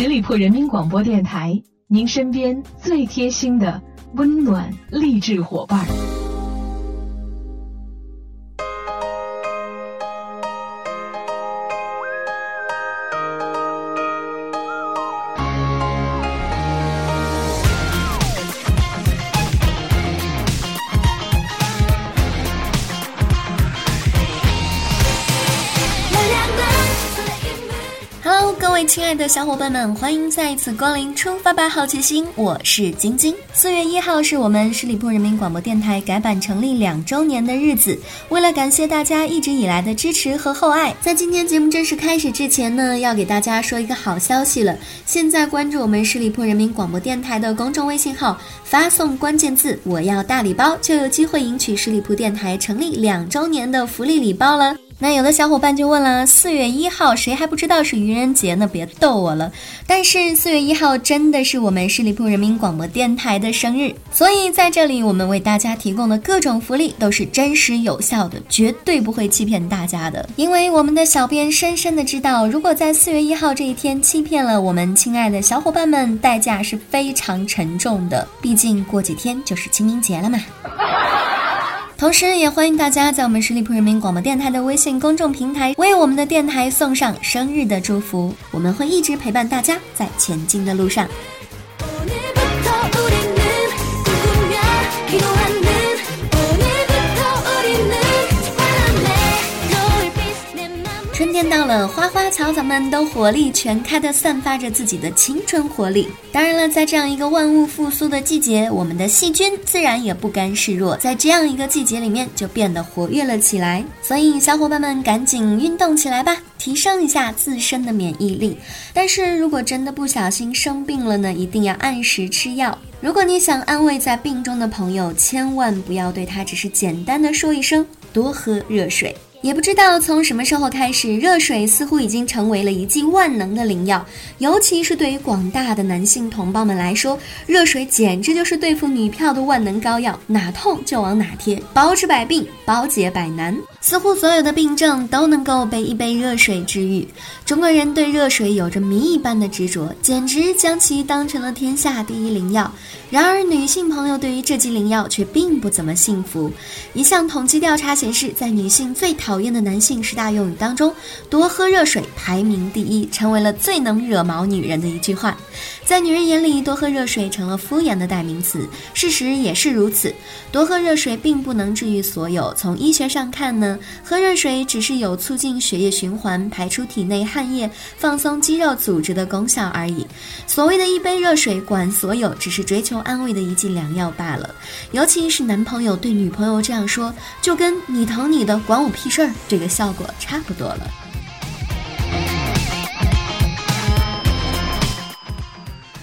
十里铺人民广播电台，您身边最贴心的温暖励志伙伴。小伙伴们，欢迎再一次光临出发吧好奇心，我是晶晶。四月一号是我们十里铺人民广播电台改版成立两周年的日子。为了感谢大家一直以来的支持和厚爱，在今天节目正式开始之前呢，要给大家说一个好消息了。现在关注我们十里铺人民广播电台的公众微信号，发送关键字“我要大礼包”，就有机会赢取十里铺电台成立两周年的福利礼包了。那有的小伙伴就问了：四月一号谁还不知道是愚人节呢？别逗我了。但是四月一号真的是我们十里铺人民广播电台的生日，所以在这里我们为大家提供的各种福利都是真实有效的，绝对不会欺骗大家的。因为我们的小编深深的知道，如果在四月一号这一天欺骗了我们亲爱的小伙伴们，代价是非常沉重的。毕竟过几天就是清明节了嘛。同时，也欢迎大家在我们十里铺人民广播电台的微信公众平台为我们的电台送上生日的祝福。我们会一直陪伴大家在前进的路上。了，花花草草们都活力全开的散发着自己的青春活力。当然了，在这样一个万物复苏的季节，我们的细菌自然也不甘示弱，在这样一个季节里面就变得活跃了起来。所以，小伙伴们赶紧运动起来吧，提升一下自身的免疫力。但是如果真的不小心生病了呢，一定要按时吃药。如果你想安慰在病中的朋友，千万不要对他只是简单的说一声多喝热水。也不知道从什么时候开始，热水似乎已经成为了一剂万能的灵药。尤其是对于广大的男性同胞们来说，热水简直就是对付女票的万能膏药，哪痛就往哪贴，包治百病，包解百难。似乎所有的病症都能够被一杯热水治愈。中国人对热水有着谜一般的执着，简直将其当成了天下第一灵药。然而，女性朋友对于这剂灵药却并不怎么信服。一项统计调查显示，在女性最讨厌的男性十大用语当中，多喝热水排名第一，成为了最能惹毛女人的一句话。在女人眼里，多喝热水成了敷衍的代名词。事实也是如此，多喝热水并不能治愈所有。从医学上看呢？喝热水只是有促进血液循环、排出体内汗液、放松肌肉组织的功效而已。所谓的一杯热水管所有，只是追求安慰的一剂良药罢了。尤其是男朋友对女朋友这样说，就跟你疼你的，管我屁事儿，这个效果差不多了。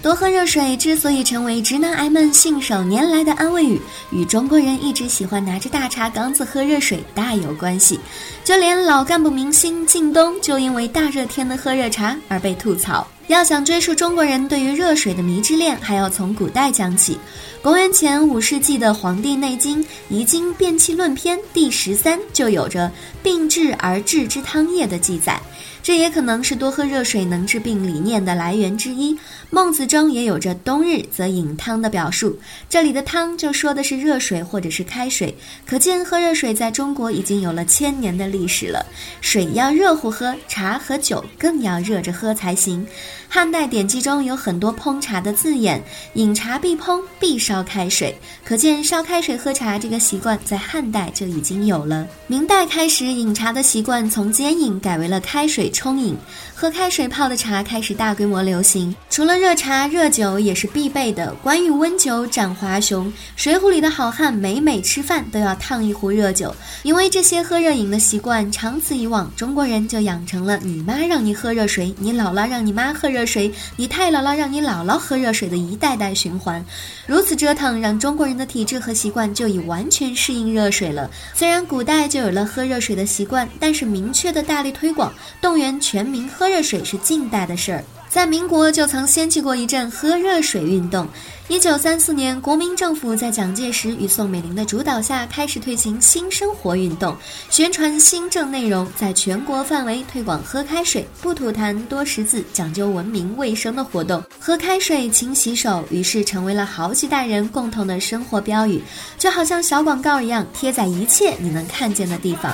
多喝热水之所以成为直男癌们信手拈来的安慰语，与中国人一直喜欢拿着大茶缸子喝热水大有关系。就连老干部明星靳东，就因为大热天的喝热茶而被吐槽。要想追溯中国人对于热水的迷之恋，还要从古代讲起。公元前五世纪的《黄帝内经·遗经变气论篇》第十三就有着“病治而治之汤液”的记载。这也可能是多喝热水能治病理念的来源之一。孟子中也有着“冬日则饮汤”的表述，这里的汤就说的是热水或者是开水。可见喝热水在中国已经有了千年的历史了。水要热乎喝，茶和酒更要热着喝才行。汉代典籍中有很多烹茶的字眼，饮茶必烹，必烧烧开水，可见烧开水喝茶这个习惯在汉代就已经有了。明代开始，饮茶的习惯从煎饮改为了开水。冲饮，喝开水泡的茶开始大规模流行。除了热茶，热酒也是必备的。关于温酒斩华雄，水浒里的好汉每每吃饭都要烫一壶热酒。因为这些喝热饮的习惯，长此以往，中国人就养成了你妈让你喝热水，你姥姥让你妈喝热水，你太姥姥让你姥姥喝热水的一代代循环。如此之折腾，让中国人的体质和习惯就已完全适应热水了。虽然古代就有了喝热水的习惯，但是明确的大力推广动员。全民喝热水是近代的事儿。在民国就曾掀起过一阵喝热水运动。一九三四年，国民政府在蒋介石与宋美龄的主导下，开始推行新生活运动，宣传新政内容，在全国范围推广喝开水、不吐痰、多识字、讲究文明卫生的活动。喝开水，勤洗手，于是成为了好几代人共同的生活标语，就好像小广告一样，贴在一切你能看见的地方。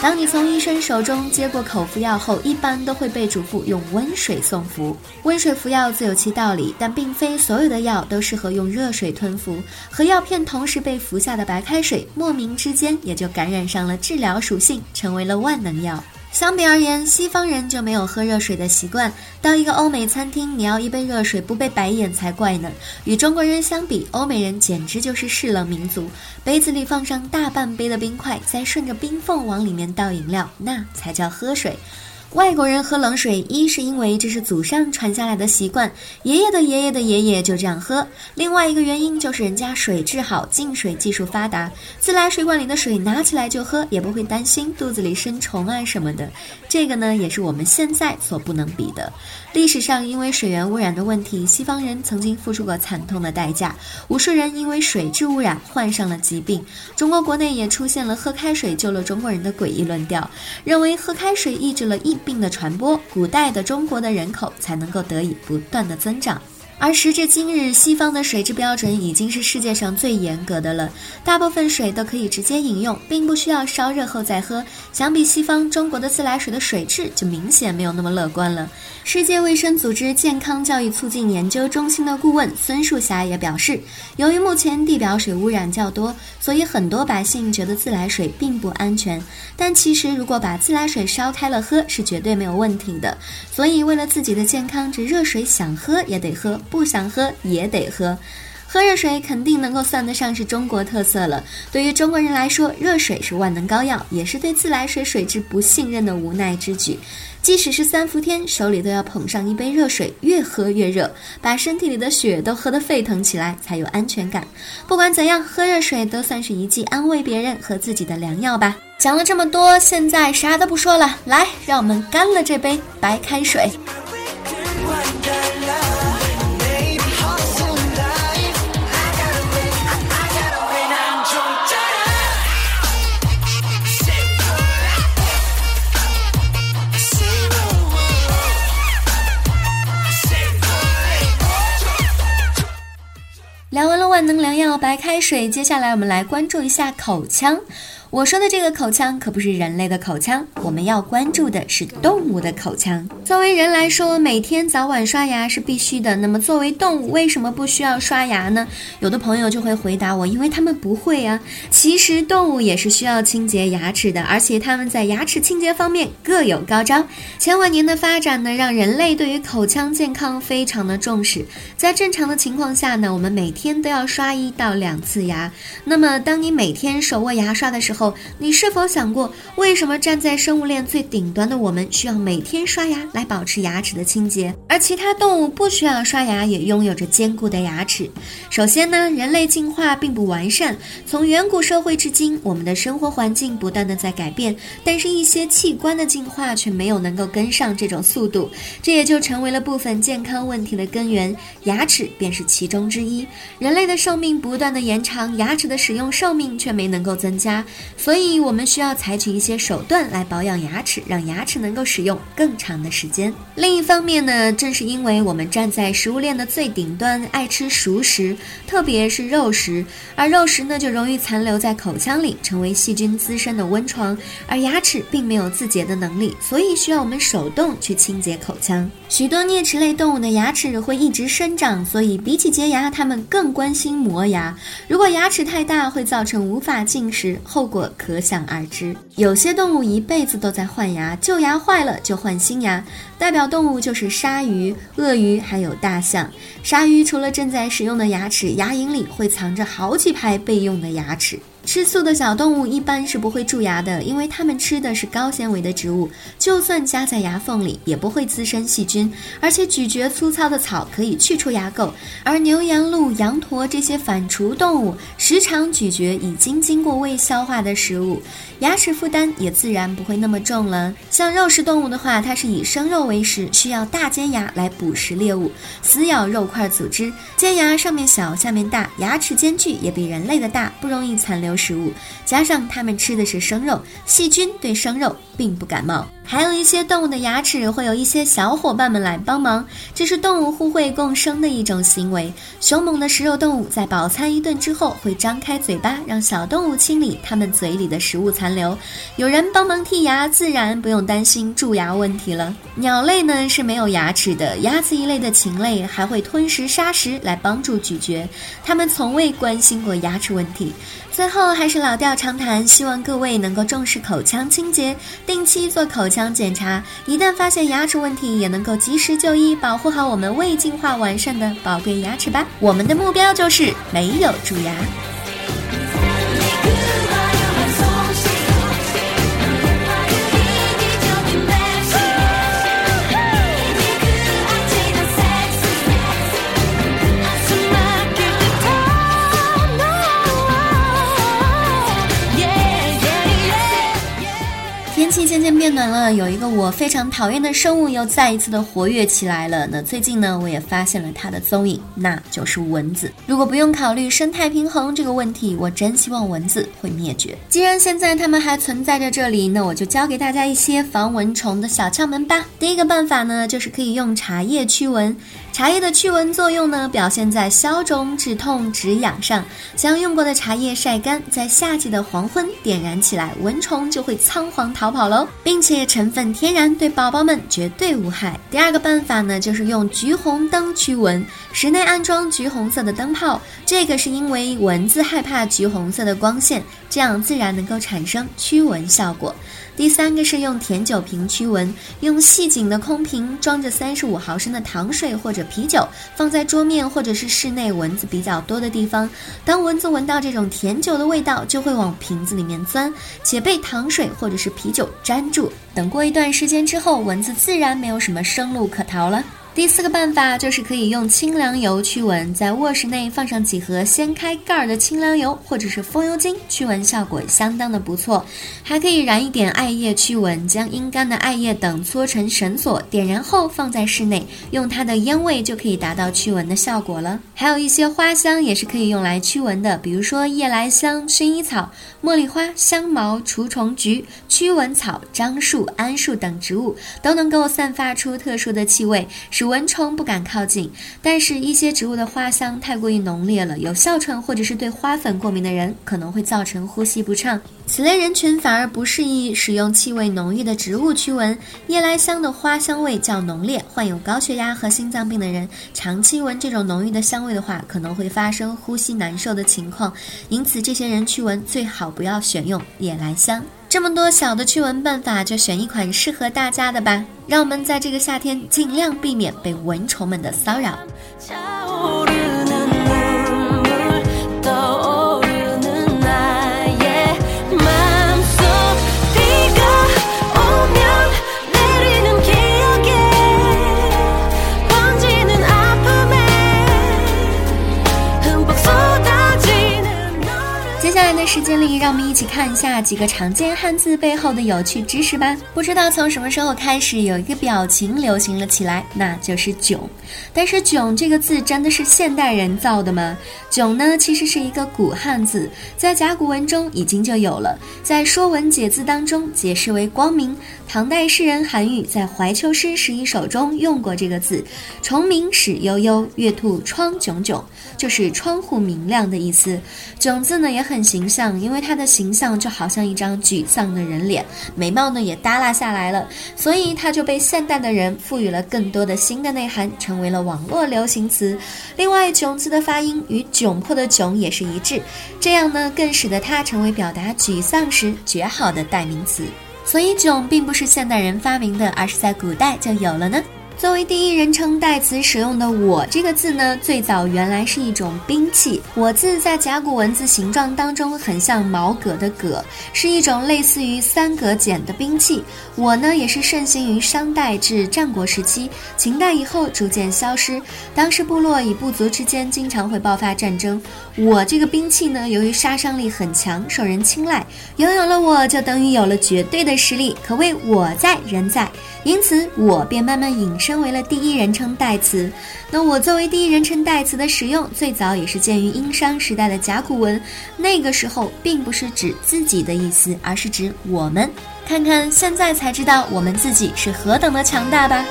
当你从医生手中接过口服药后，一般都会被嘱咐用温水送服。温水服药自有其道理，但并非所有的药都适合用热水吞服。和药片同时被服下的白开水，莫名之间也就感染上了治疗属性，成为了万能药。相比而言，西方人就没有喝热水的习惯。到一个欧美餐厅，你要一杯热水不被白眼才怪呢。与中国人相比，欧美人简直就是世冷民族。杯子里放上大半杯的冰块，再顺着冰缝往里面倒饮料，那才叫喝水。外国人喝冷水，一是因为这是祖上传下来的习惯，爷爷的爷爷的爷爷就这样喝；另外一个原因就是人家水质好，净水技术发达，自来水管里的水拿起来就喝，也不会担心肚子里生虫啊什么的。这个呢，也是我们现在所不能比的。历史上因为水源污染的问题，西方人曾经付出过惨痛的代价，无数人因为水质污染患上了疾病。中国国内也出现了喝开水救了中国人的诡异论调，认为喝开水抑制了疫病的传播，古代的中国的人口才能够得以不断的增长。而时至今日，西方的水质标准已经是世界上最严格的了，大部分水都可以直接饮用，并不需要烧热后再喝。相比西方，中国的自来水的水质就明显没有那么乐观了。世界卫生组织健康教育促进研究中心的顾问孙树霞也表示，由于目前地表水污染较多，所以很多百姓觉得自来水并不安全。但其实，如果把自来水烧开了喝，是绝对没有问题的。所以，为了自己的健康，这热水想喝也得喝。不想喝也得喝，喝热水肯定能够算得上是中国特色了。对于中国人来说，热水是万能膏药，也是对自来水水质不信任的无奈之举。即使是三伏天，手里都要捧上一杯热水，越喝越热，把身体里的血都喝得沸腾起来，才有安全感。不管怎样，喝热水都算是一剂安慰别人和自己的良药吧。讲了这么多，现在啥都不说了，来，让我们干了这杯白开水。白开水，接下来我们来关注一下口腔。我说的这个口腔可不是人类的口腔，我们要关注的是动物的口腔。作为人来说，每天早晚刷牙是必须的。那么作为动物，为什么不需要刷牙呢？有的朋友就会回答我，因为他们不会啊。其实动物也是需要清洁牙齿的，而且他们在牙齿清洁方面各有高招。千万年的发展呢，让人类对于口腔健康非常的重视。在正常的情况下呢，我们每天都要刷一到两次牙。那么当你每天手握牙刷的时候，后，你是否想过，为什么站在生物链最顶端的我们需要每天刷牙来保持牙齿的清洁，而其他动物不需要刷牙也拥有着坚固的牙齿？首先呢，人类进化并不完善，从远古社会至今，我们的生活环境不断的在改变，但是一些器官的进化却没有能够跟上这种速度，这也就成为了部分健康问题的根源，牙齿便是其中之一。人类的寿命不断的延长，牙齿的使用寿命却没能够增加。所以，我们需要采取一些手段来保养牙齿，让牙齿能够使用更长的时间。另一方面呢，正是因为我们站在食物链的最顶端，爱吃熟食，特别是肉食，而肉食呢就容易残留在口腔里，成为细菌滋生的温床。而牙齿并没有自洁的能力，所以需要我们手动去清洁口腔。许多啮齿类动物的牙齿会一直生长，所以比起洁牙，它们更关心磨牙。如果牙齿太大，会造成无法进食，后果。可想而知，有些动物一辈子都在换牙，旧牙坏了就换新牙。代表动物就是鲨鱼、鳄鱼，还有大象。鲨鱼除了正在使用的牙齿，牙龈里会藏着好几排备用的牙齿。吃素的小动物一般是不会蛀牙的，因为它们吃的是高纤维的植物，就算夹在牙缝里也不会滋生细菌。而且咀嚼粗糙的草可以去除牙垢，而牛、羊、鹿、羊驼这些反刍动物时常咀嚼已经经过胃消化的食物，牙齿负担也自然不会那么重了。像肉食动物的话，它是以生肉为食，需要大尖牙来捕食猎物，撕咬肉块组织，尖牙上面小下面大，牙齿间距也比人类的大，不容易残留。食物，加上它们吃的是生肉，细菌对生肉并不感冒。还有一些动物的牙齿会有一些小伙伴们来帮忙，这是动物互惠共生的一种行为。凶猛的食肉动物在饱餐一顿之后，会张开嘴巴让小动物清理它们嘴里的食物残留。有人帮忙剔牙，自然不用担心蛀牙问题了。鸟类呢是没有牙齿的，鸭子一类的禽类还会吞食沙石来帮助咀嚼，它们从未关心过牙齿问题。最后还是老调常谈，希望各位能够重视口腔清洁，定期做口腔检查。一旦发现牙齿问题，也能够及时就医，保护好我们未进化完善的宝贵牙齿吧。我们的目标就是没有蛀牙。渐渐变暖了，有一个我非常讨厌的生物又再一次的活跃起来了。那最近呢，我也发现了它的踪影，那就是蚊子。如果不用考虑生态平衡这个问题，我真希望蚊子会灭绝。既然现在它们还存在着这里，那我就教给大家一些防蚊虫的小窍门吧。第一个办法呢，就是可以用茶叶驱蚊。茶叶的驱蚊作用呢，表现在消肿、止痛、止痒上。将用过的茶叶晒干，在夏季的黄昏点燃起来，蚊虫就会仓皇逃跑喽，并且成分天然，对宝宝们绝对无害。第二个办法呢，就是用橘红灯驱蚊，室内安装橘红色的灯泡，这个是因为蚊子害怕橘红色的光线，这样自然能够产生驱蚊效果。第三个是用甜酒瓶驱蚊，用细颈的空瓶装着三十五毫升的糖水或者啤酒，放在桌面或者是室内蚊子比较多的地方。当蚊子闻到这种甜酒的味道，就会往瓶子里面钻，且被糖水或者是啤酒粘住。等过一段时间之后，蚊子自然没有什么生路可逃了。第四个办法就是可以用清凉油驱蚊，在卧室内放上几盒掀开盖儿的清凉油，或者是风油精，驱蚊效果相当的不错。还可以燃一点艾叶驱蚊，将阴干的艾叶等搓成绳索，点燃后放在室内，用它的烟味就可以达到驱蚊的效果了。还有一些花香也是可以用来驱蚊的，比如说夜来香、薰衣草、茉莉花、香茅、除虫菊、驱蚊草、樟树、桉树等植物都能够散发出特殊的气味，使蚊虫不敢靠近，但是，一些植物的花香太过于浓烈了，有哮喘或者是对花粉过敏的人，可能会造成呼吸不畅。此类人群反而不适宜使用气味浓郁的植物驱蚊。夜来香的花香味较浓烈，患有高血压和心脏病的人长期闻这种浓郁的香味的话，可能会发生呼吸难受的情况。因此，这些人驱蚊最好不要选用夜来香。这么多小的驱蚊办法，就选一款适合大家的吧。让我们在这个夏天尽量避免被蚊虫们的骚扰。时间里，让我们一起看一下几个常见汉字背后的有趣知识吧。不知道从什么时候开始，有一个表情流行了起来，那就是“囧”。但是“囧”这个字真的是现代人造的吗？“囧”呢，其实是一个古汉字，在甲骨文中已经就有了，在《说文解字》当中解释为光明。唐代诗人韩愈在《怀秋诗十一首》中用过这个字：“虫鸣始悠悠，月兔窗炯炯”，就是窗户明亮的意思。“囧”字呢也很形象，像因为它的形象就好像一张沮丧的人脸，眉毛呢也耷拉下来了，所以它就被现代的人赋予了更多的新的内涵，成为了网络流行词。另外，“囧”字的发音与窘迫的“窘”也是一致，这样呢更使得它成为表达沮丧时绝好的代名词。所以，囧并不是现代人发明的，而是在古代就有了呢。作为第一人称代词使用的“我”这个字呢，最早原来是一种兵器。“我”字在甲骨文字形状当中很像矛戈的“戈”，是一种类似于三格锏的兵器。“我”呢，也是盛行于商代至战国时期，秦代以后逐渐消失。当时部落与部族之间经常会爆发战争。我这个兵器呢，由于杀伤力很强，受人青睐。拥有了我，就等于有了绝对的实力，可谓我在人在。因此，我便慢慢引申为了第一人称代词。那我作为第一人称代词的使用，最早也是见于殷商时代的甲骨文。那个时候，并不是指自己的意思，而是指我们。看看现在才知道，我们自己是何等的强大吧。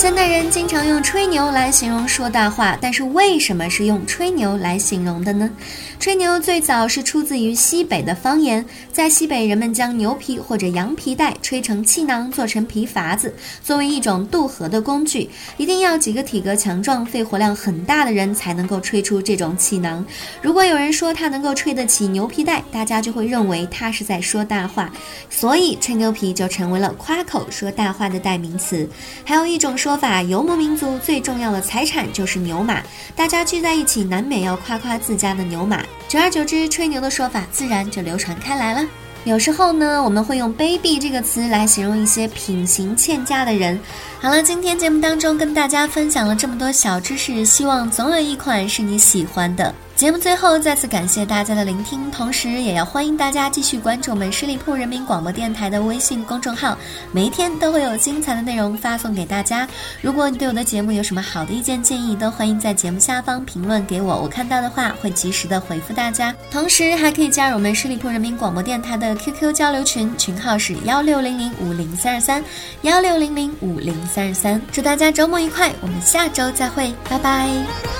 现代人经常用吹牛来形容说大话，但是为什么是用吹牛来形容的呢？吹牛最早是出自于西北的方言，在西北人们将牛皮或者羊皮带吹成气囊，做成皮筏子，作为一种渡河的工具。一定要几个体格强壮、肺活量很大的人才能够吹出这种气囊。如果有人说他能够吹得起牛皮带，大家就会认为他是在说大话，所以吹牛皮就成为了夸口说大话的代名词。还有一种说。说法，游牧民族最重要的财产就是牛马，大家聚在一起，难免要夸夸自家的牛马。久而久之，吹牛的说法自然就流传开来了。有时候呢，我们会用卑鄙这个词来形容一些品行欠佳的人。好了，今天节目当中跟大家分享了这么多小知识，希望总有一款是你喜欢的。节目最后再次感谢大家的聆听，同时也要欢迎大家继续关注我们十里铺人民广播电台的微信公众号，每一天都会有精彩的内容发送给大家。如果你对我的节目有什么好的意见建议，都欢迎在节目下方评论给我，我看到的话会及时的回复大家。同时还可以加入我们十里铺人民广播电台的 QQ 交流群，群号是幺六零零五零三二三幺六零零五零三二三。祝大家周末愉快，我们下周再会，拜拜。